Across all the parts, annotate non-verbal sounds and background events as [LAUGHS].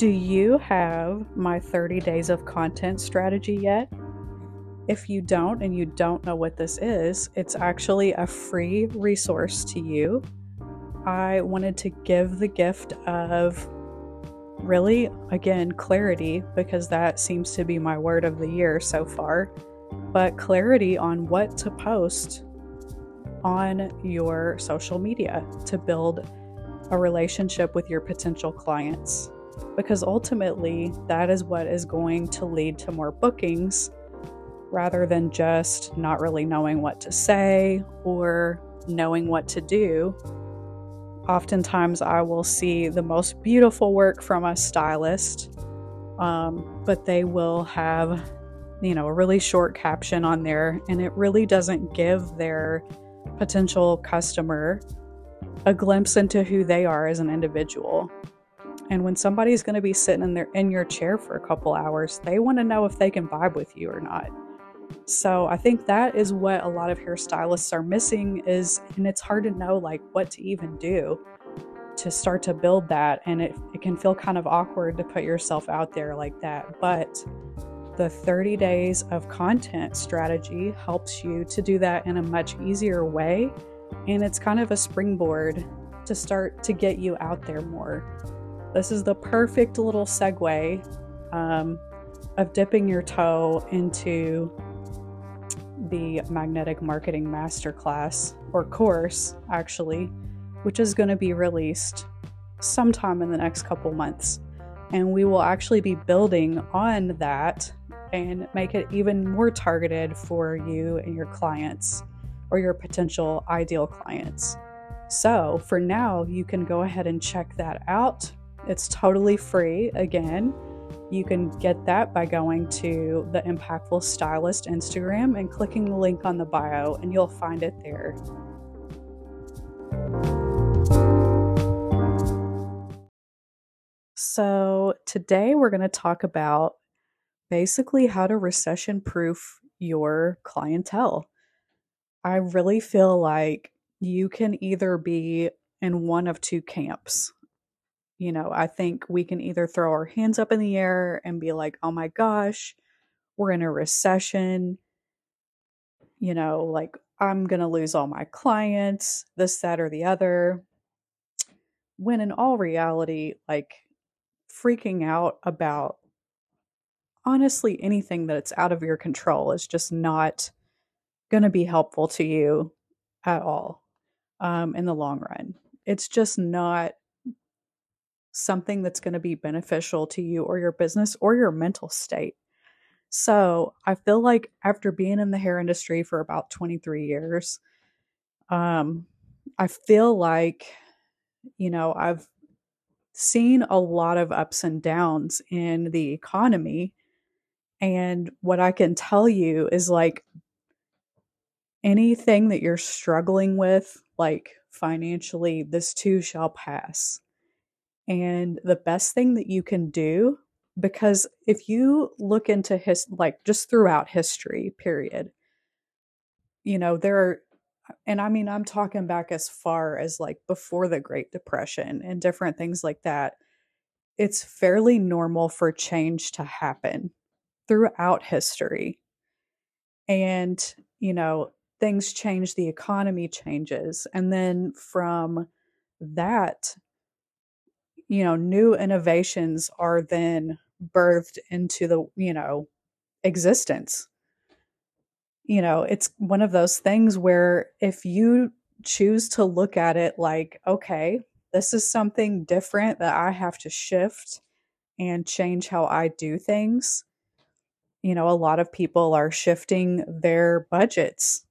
Do you have my 30 days of content strategy yet? If you don't and you don't know what this is, it's actually a free resource to you. I wanted to give the gift of really, again, clarity, because that seems to be my word of the year so far, but clarity on what to post on your social media to build a relationship with your potential clients. Because ultimately, that is what is going to lead to more bookings rather than just not really knowing what to say or knowing what to do. Oftentimes, I will see the most beautiful work from a stylist, um, but they will have, you know, a really short caption on there, and it really doesn't give their potential customer a glimpse into who they are as an individual. And when somebody's going to be sitting in their in your chair for a couple hours, they want to know if they can vibe with you or not. So I think that is what a lot of hairstylists are missing is and it's hard to know like what to even do to start to build that and it, it can feel kind of awkward to put yourself out there like that. But the 30 days of content strategy helps you to do that in a much easier way. And it's kind of a springboard to start to get you out there more. This is the perfect little segue um, of dipping your toe into the Magnetic Marketing Masterclass or course, actually, which is going to be released sometime in the next couple months. And we will actually be building on that and make it even more targeted for you and your clients or your potential ideal clients. So, for now, you can go ahead and check that out. It's totally free again. You can get that by going to the Impactful Stylist Instagram and clicking the link on the bio, and you'll find it there. So, today we're going to talk about basically how to recession proof your clientele. I really feel like you can either be in one of two camps. You know, I think we can either throw our hands up in the air and be like, oh my gosh, we're in a recession. You know, like I'm going to lose all my clients, this, that, or the other. When in all reality, like freaking out about honestly anything that's out of your control is just not going to be helpful to you at all um, in the long run. It's just not something that's going to be beneficial to you or your business or your mental state. So I feel like after being in the hair industry for about 23 years, um, I feel like, you know, I've seen a lot of ups and downs in the economy and what I can tell you is like anything that you're struggling with, like financially, this too shall pass. And the best thing that you can do, because if you look into his, like just throughout history, period, you know, there are, and I mean, I'm talking back as far as like before the Great Depression and different things like that. It's fairly normal for change to happen throughout history. And, you know, things change, the economy changes. And then from that, you know, new innovations are then birthed into the, you know, existence. You know, it's one of those things where if you choose to look at it like, okay, this is something different that I have to shift and change how I do things, you know, a lot of people are shifting their budgets.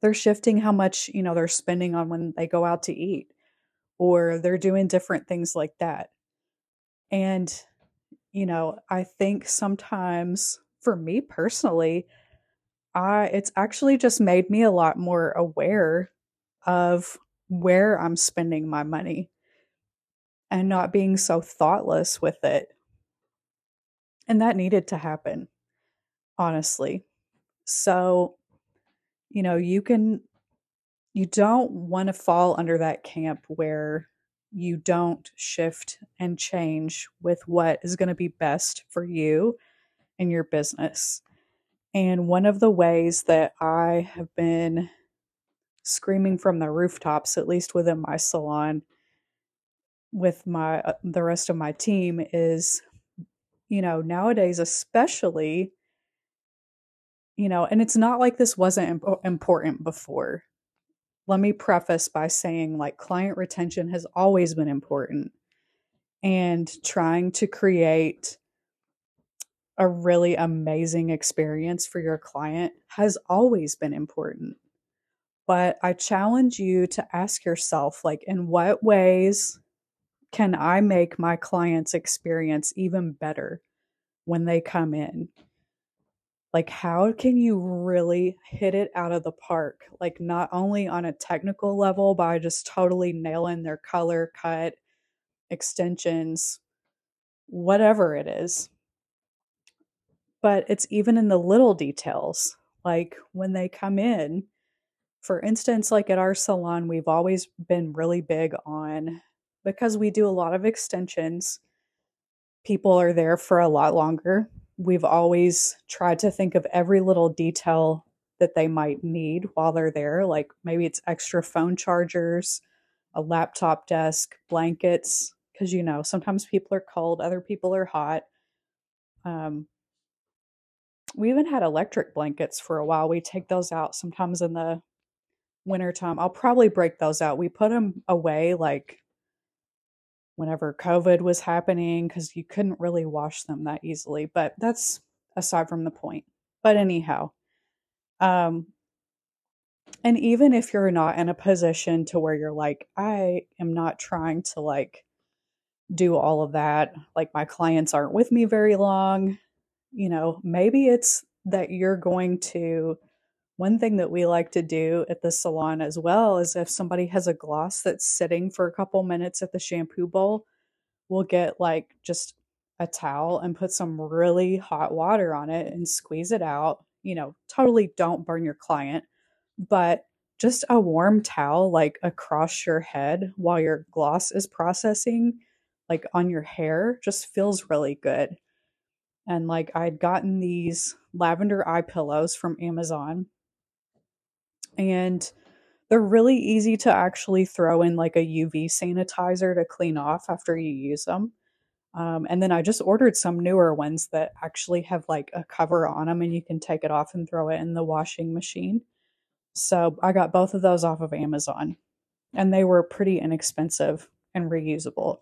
They're shifting how much, you know, they're spending on when they go out to eat, or they're doing different things like that. And, you know, I think sometimes for me personally, I it's actually just made me a lot more aware of where I'm spending my money and not being so thoughtless with it and that needed to happen, honestly. So, you know, you can, you don't want to fall under that camp where you don't shift and change with what is going to be best for you and your business. And one of the ways that I have been screaming from the rooftops, at least within my salon, with my uh, the rest of my team is you know nowadays especially you know and it's not like this wasn't imp- important before let me preface by saying like client retention has always been important and trying to create a really amazing experience for your client has always been important. But I challenge you to ask yourself like in what ways can I make my client's experience even better when they come in? Like, how can you really hit it out of the park? Like, not only on a technical level by just totally nailing their color, cut, extensions, whatever it is, but it's even in the little details. Like, when they come in, for instance, like at our salon, we've always been really big on because we do a lot of extensions, people are there for a lot longer we've always tried to think of every little detail that they might need while they're there. Like maybe it's extra phone chargers, a laptop desk, blankets, because you know, sometimes people are cold, other people are hot. Um, we even had electric blankets for a while. We take those out sometimes in the wintertime. I'll probably break those out. We put them away like whenever COVID was happening because you couldn't really wash them that easily. But that's aside from the point. But anyhow, um, and even if you're not in a position to where you're like, I am not trying to like do all of that, like my clients aren't with me very long, you know, maybe it's that you're going to one thing that we like to do at the salon as well is if somebody has a gloss that's sitting for a couple minutes at the shampoo bowl, we'll get like just a towel and put some really hot water on it and squeeze it out. You know, totally don't burn your client, but just a warm towel like across your head while your gloss is processing, like on your hair, just feels really good. And like I'd gotten these lavender eye pillows from Amazon and they're really easy to actually throw in like a UV sanitizer to clean off after you use them. Um, and then I just ordered some newer ones that actually have like a cover on them and you can take it off and throw it in the washing machine. So I got both of those off of Amazon and they were pretty inexpensive and reusable.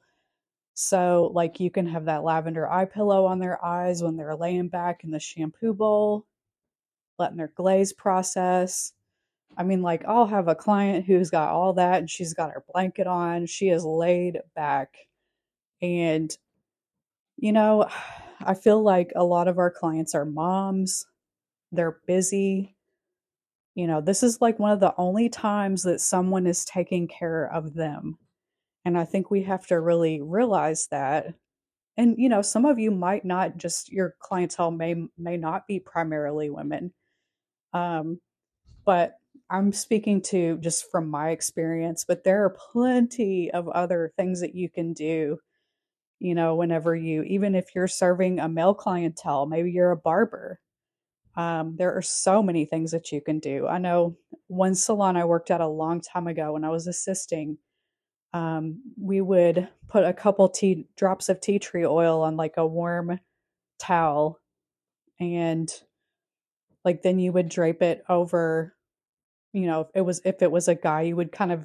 So, like, you can have that lavender eye pillow on their eyes when they're laying back in the shampoo bowl, letting their glaze process. I mean, like, I'll have a client who's got all that and she's got her blanket on. She is laid back. And, you know, [SIGHS] I feel like a lot of our clients are moms, they're busy. You know, this is like one of the only times that someone is taking care of them. And I think we have to really realize that. And, you know, some of you might not just, your clientele may, may not be primarily women. Um, but I'm speaking to just from my experience, but there are plenty of other things that you can do. You know, whenever you, even if you're serving a male clientele, maybe you're a barber. Um, there are so many things that you can do. I know one salon I worked at a long time ago when I was assisting, um, we would put a couple tea drops of tea tree oil on like a warm towel and like then you would drape it over you know, if it was if it was a guy, you would kind of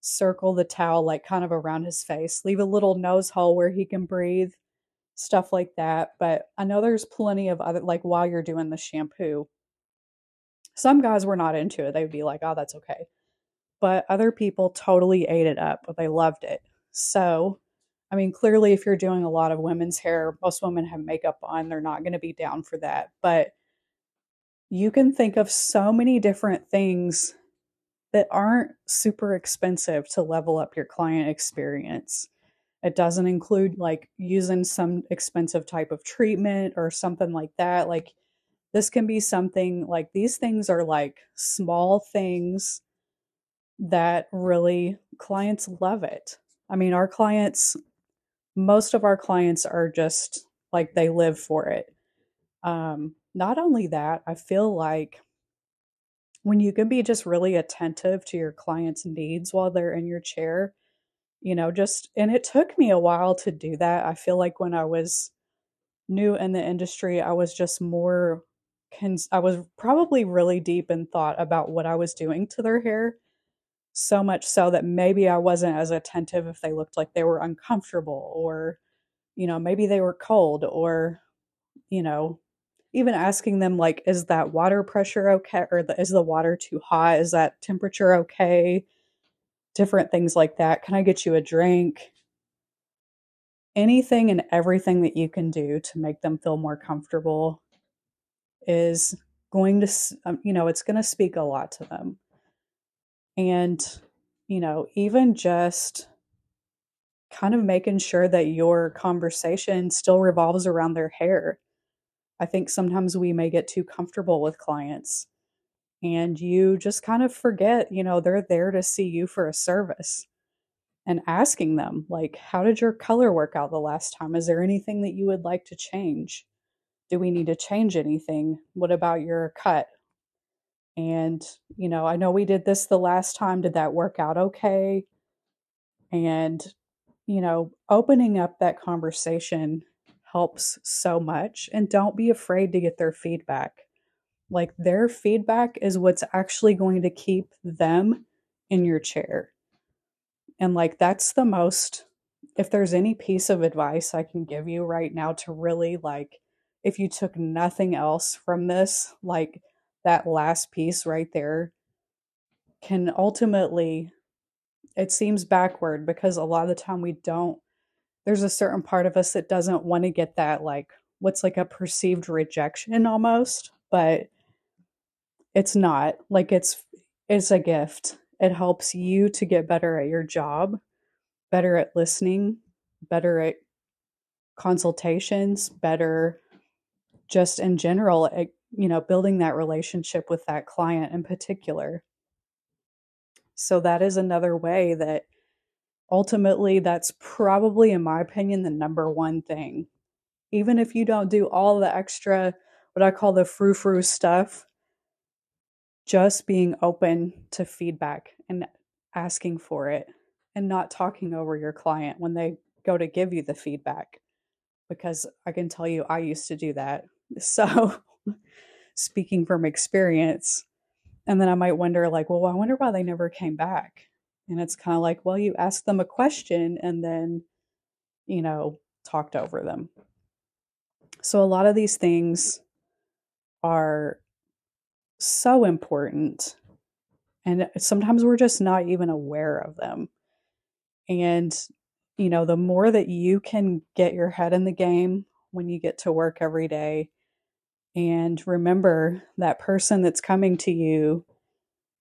circle the towel like kind of around his face, leave a little nose hole where he can breathe, stuff like that. But I know there's plenty of other like while you're doing the shampoo. Some guys were not into it. They would be like, "Oh, that's okay." But other people totally ate it up. They loved it. So, I mean, clearly if you're doing a lot of women's hair, most women have makeup on, they're not going to be down for that. But you can think of so many different things that aren't super expensive to level up your client experience. It doesn't include like using some expensive type of treatment or something like that. Like, this can be something like these things are like small things that really clients love it. I mean, our clients, most of our clients are just like they live for it. Um, not only that, I feel like when you can be just really attentive to your clients' needs while they're in your chair, you know, just, and it took me a while to do that. I feel like when I was new in the industry, I was just more, cons- I was probably really deep in thought about what I was doing to their hair. So much so that maybe I wasn't as attentive if they looked like they were uncomfortable or, you know, maybe they were cold or, you know, even asking them like is that water pressure okay or the, is the water too hot? Is that temperature okay? Different things like that. Can i get you a drink? Anything and everything that you can do to make them feel more comfortable is going to um, you know it's going to speak a lot to them. And you know even just kind of making sure that your conversation still revolves around their hair I think sometimes we may get too comfortable with clients and you just kind of forget, you know, they're there to see you for a service and asking them, like, how did your color work out the last time? Is there anything that you would like to change? Do we need to change anything? What about your cut? And, you know, I know we did this the last time. Did that work out okay? And, you know, opening up that conversation helps so much. And don't be afraid to get their feedback. Like their feedback is what's actually going to keep them in your chair. And like that's the most, if there's any piece of advice I can give you right now to really like, if you took nothing else from this, like that last piece right there can ultimately, it seems backward because a lot of the time we don't there's a certain part of us that doesn't want to get that like what's like a perceived rejection almost but it's not like it's it's a gift. It helps you to get better at your job better at listening better at consultations better just in general at, you know building that relationship with that client in particular. So that is another way that ultimately that's probably in my opinion the number one thing. Even if you don't do all the extra what i call the frou frou stuff just being open to feedback and asking for it and not talking over your client when they go to give you the feedback because i can tell you i used to do that. [LAUGHS] So speaking from experience and then i might wonder like well i wonder why they never came back and it's kind of like, well, you ask them a question and then, you know, talked over them. So a lot of these things are so important. And uh, sometimes we're just not even aware of them. And, you know, the more that you can get your head in the game when you get to work every day and remember that person that's coming to you,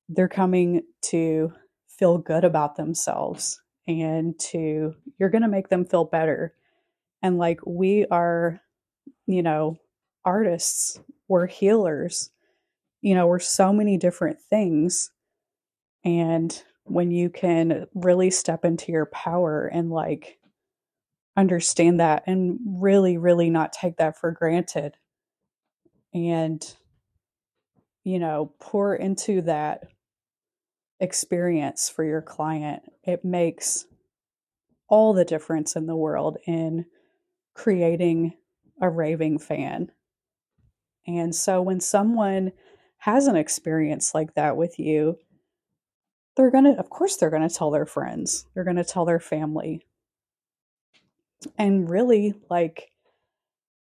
they're coming to feel good about themselves and to you're going to make them feel better. And like we are you know artists we're healers you know we're so many different things. And when you can really step into your power and like understand that and really really not take that for granted and you know pour into that experience for your client, it makes all the difference in the world in creating a raving fan. And so when someone has an experience like that with you, they're going to, of course, they're going to tell their friends, they're going to tell their family. And really, like,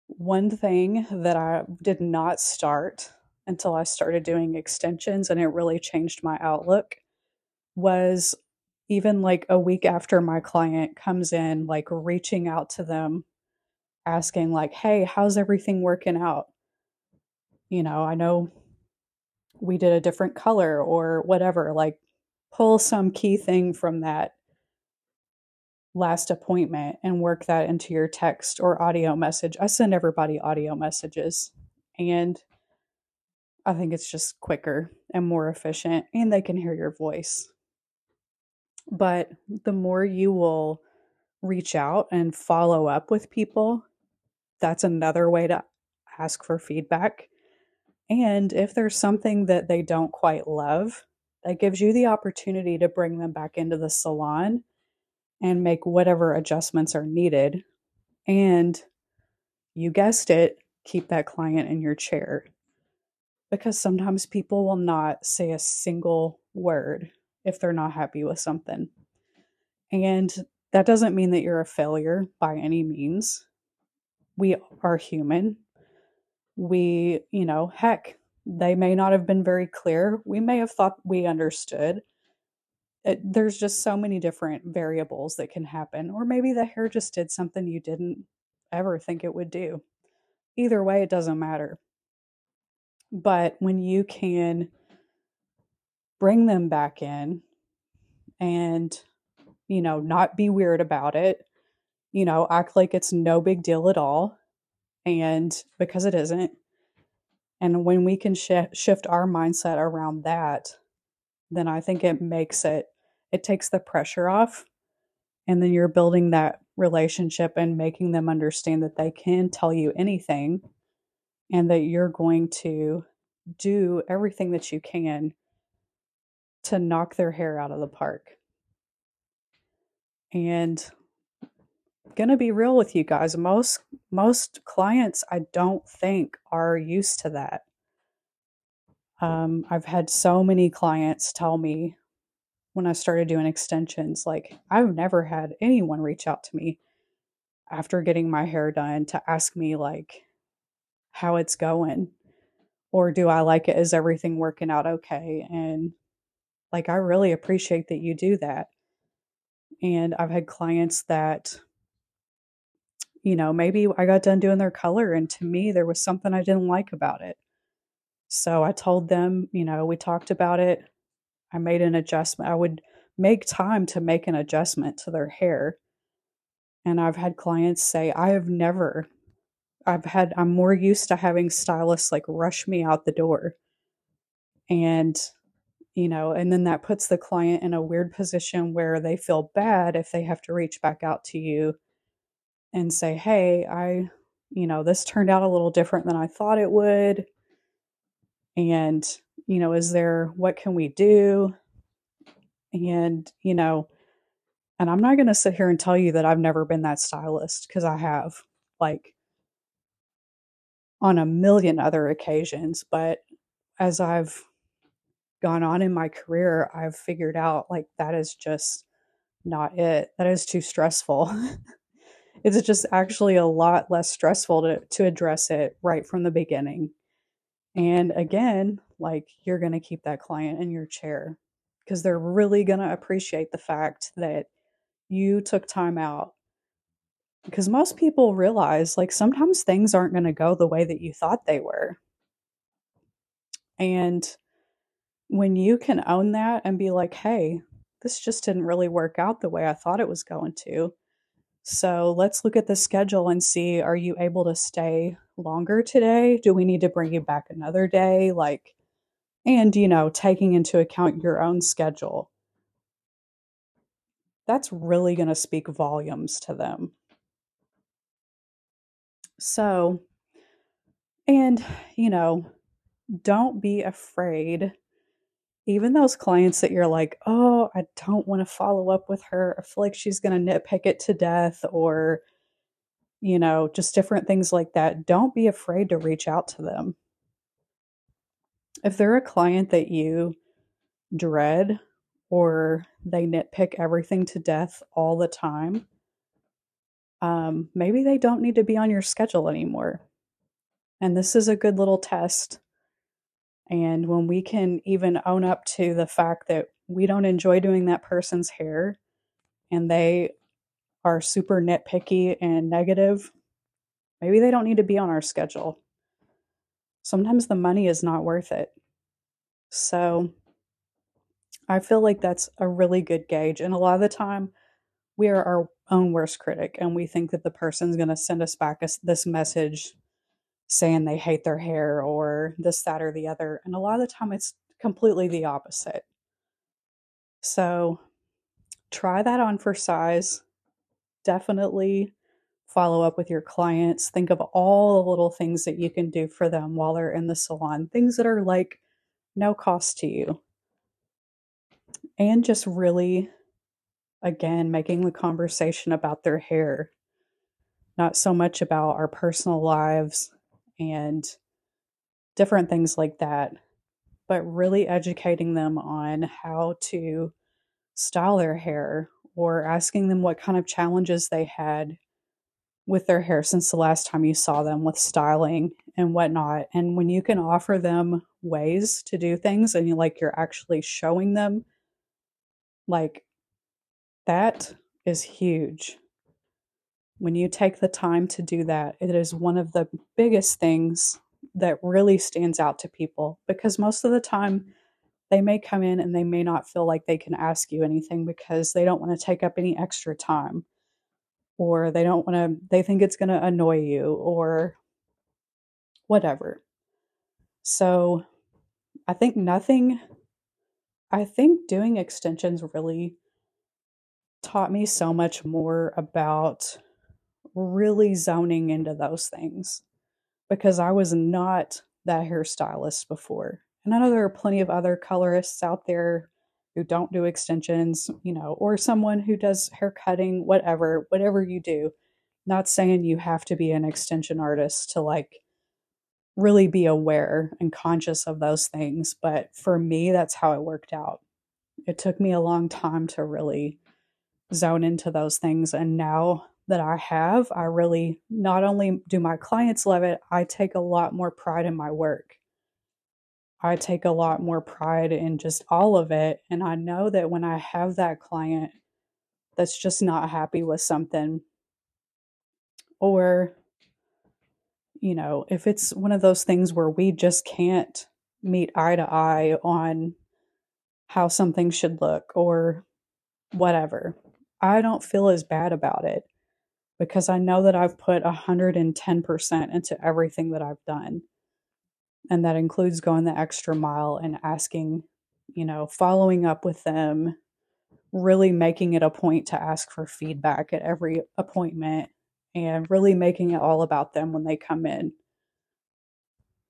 one thing that I did not start until I started doing extensions and it really changed my outlook was even like a week after my client comes in, like reaching out to them, asking, like, hey, how's everything working out? You know, I know we did a different color or whatever, like pull some key thing from that last appointment and work that into your text or audio message. I send everybody audio messages and I think it's just quicker and more efficient and they can hear your voice But the more you will reach out and follow up with people, that's another way to ask for feedback. And if there's something that they don't quite love, that gives you the opportunity to bring them back into the salon and make whatever adjustments are needed. And you guessed it, keep that client in your chair. Because sometimes people will not say a single word if they're not happy with something. And that doesn't mean that you're a failure by any means. We are human. We, you know, heck, they may not have been very clear. We may have thought we understood. It, there's just so many different variables that can happen. Or maybe the hair just did something you didn't ever think it would do. Either way, it doesn't matter. But when you can bring them back in and, you know, not be weird about it, you know, act like it's no big deal at all. And because it isn't. And when we can sh- shift our mindset around that, then I think it makes it, it takes the pressure off. And then you're building that relationship and making them understand that they can tell you anything and that you're going to do everything that you can to knock their hair out of the park. And going to be real with you guys, most most clients I don't think are used to that. Um, I've had so many clients tell me when I started doing extensions, like I've never had anyone reach out to me after getting my hair done to ask me like how it's going or do I like it? Is everything working out okay? And like, I really appreciate that you do that. And I've had clients that, you know, maybe I got done doing their color and to me there was something I didn't like about it. So I told them, you know, we talked about it. I made an adjustment. I would make time to make an adjustment to their hair. And I've had clients say, I have never I've had I'm more used to having stylists like rush me out the door. And you know, and then that puts the client in a weird position where they feel bad if they have to reach back out to you and say, "Hey, I you know, this turned out a little different than I thought it would." And, you know, is there what can we do? And, you know, and I'm not going to sit here and tell you that I've never been that stylist because I have. Like on a million other occasions. But as I've gone on in my career, I've figured out like that is just not it. That is too stressful. [LAUGHS] it's just actually a lot less stressful to, to address it right from the beginning. And again, like you're going to keep that client in your chair because they're really going to appreciate the fact that you took time out because most people realize like sometimes things aren't going to go the way that you thought they were. And when you can own that and be like, hey, this just didn't really work out the way I thought it was going to. So let's look at the schedule and see are you able to stay longer today? Do we need to bring you back another day? Like, and, you know, taking into account your own schedule. That's really going to speak volumes to them. So, and, you know, don't be afraid. Even those clients that you're like, oh, I don't want to follow up with her. I feel like she's going to nitpick it to death or, you know, just different things like that. Don't be afraid to reach out to them. If they're a client that you dread or they nitpick everything to death all the time, um, maybe they don't need to be on your schedule anymore. And this is a good little test. And when we can even own up to the fact that we don't enjoy doing that person's hair and they are super nitpicky and negative, maybe they don't need to be on our schedule. Sometimes the money is not worth it. So I feel like that's a really good gauge. And a lot of the time, we are our own worst critic and we think that the person's going to send us back a, this message saying they hate their hair or this that or the other and a lot of the time it's completely the opposite so try that on for size. Definitely follow up with your clients. Think of all the little things that you can do for them while they're in the salon, things that are like no cost to you. And just really, again, making the conversation about their hair, not so much about our personal lives and different things like that, but really educating them on how to style their hair or asking them what kind of challenges they had with their hair since the last time you saw them with styling and whatnot. And when you can offer them ways to do things and you like you're actually showing them, like that is huge. When you take the time to do that, it is one of the biggest things that really stands out to people because most of the time they may come in and they may not feel like they can ask you anything because they don't want to take up any extra time or they don't want to, they think it's going to annoy you or whatever. So I think nothing, I think doing extensions really taught me so much more about really zoning into those things because I was not that hairstylist before. And I know there are plenty of other colorists out there who don't do extensions, you know, or someone who does hair cutting, whatever, whatever you do. Not saying you have to be an extension artist to like really be aware and conscious of those things. But for me, that's how it worked out. It took me a long time to really zone into those things. And now that I have, I really not only do my clients love it, I take a lot more pride in my work. I take a lot more pride in just all of it. And I know that when I have that client that's just not happy with something, or, you know, if it's one of those things where we just can't meet eye to eye on how something should look or whatever, I don't feel as bad about it because I know that I've put 110% into everything that I've done and that includes going the extra mile and asking, you know, following up with them, really making it a point to ask for feedback at every appointment and really making it all about them when they come in.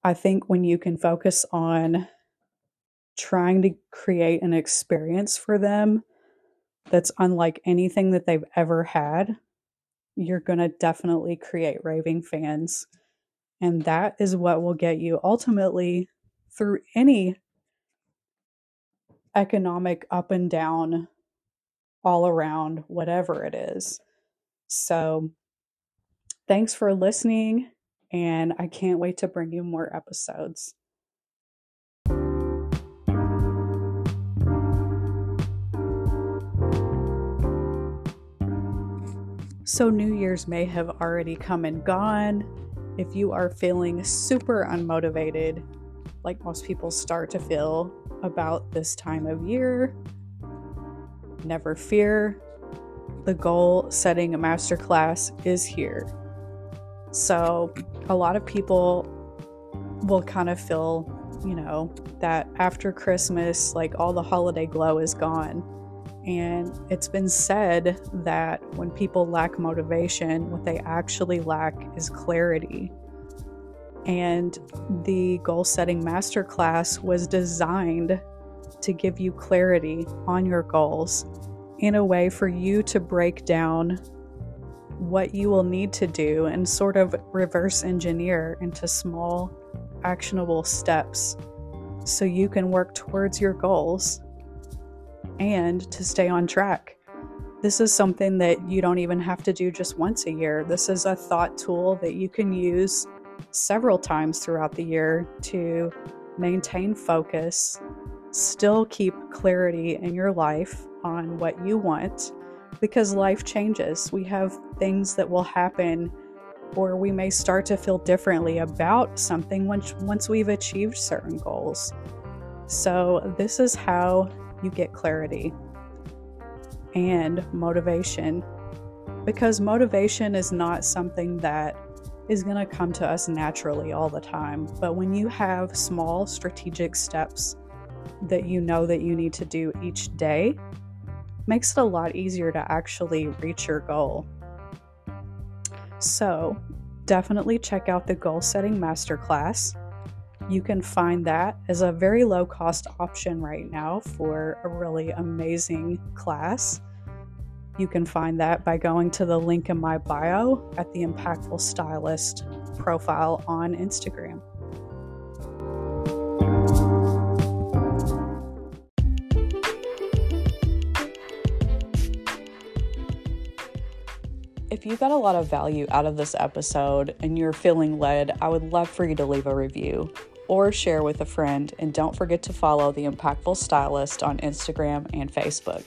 I think when you can focus on trying to create an experience for them that's unlike anything that they've ever had, you're going to definitely create raving fans and that is what will get you ultimately through any economic up and down, all around, whatever it is. So, thanks for listening, and I can't wait to bring you more episodes. So, New Year's may have already come and gone if you are feeling super unmotivated, like most people start to feel about this time of year, never fear. The goal setting masterclass is here. So, a lot of people will kind of feel, you know, that after Christmas, like all the holiday glow is gone and it's been said that when people lack motivation, what they actually lack is clarity. And the goal setting masterclass was designed to give you clarity on your goals in a way for you to break down what you will need to do and sort of reverse engineer into small, actionable steps so you can work towards your goals and to stay on track. This is something that you don't even have to do just once a year. This is a thought tool that you can use several times throughout the year to maintain focus, still keep clarity in your life on what you want because life changes. We have things that will happen or we may start to feel differently about something once once we've achieved certain goals. So, this is how you get clarity and motivation. Because motivation is not something that is going to come to us naturally all the time. But when you have small strategic steps that you know that you need to do each day, makes it a lot easier to actually reach your goal. So, definitely check out the goal setting masterclass. You can find that as a very low cost option right now for a really amazing class. You can find that by going to the link in my bio at the Impactful Stylist profile on Instagram. If you got a lot of value out of this episode and you're feeling led, I would love for you to leave a review or share with a friend. And don't forget to follow the Impactful Stylist on Instagram and Facebook.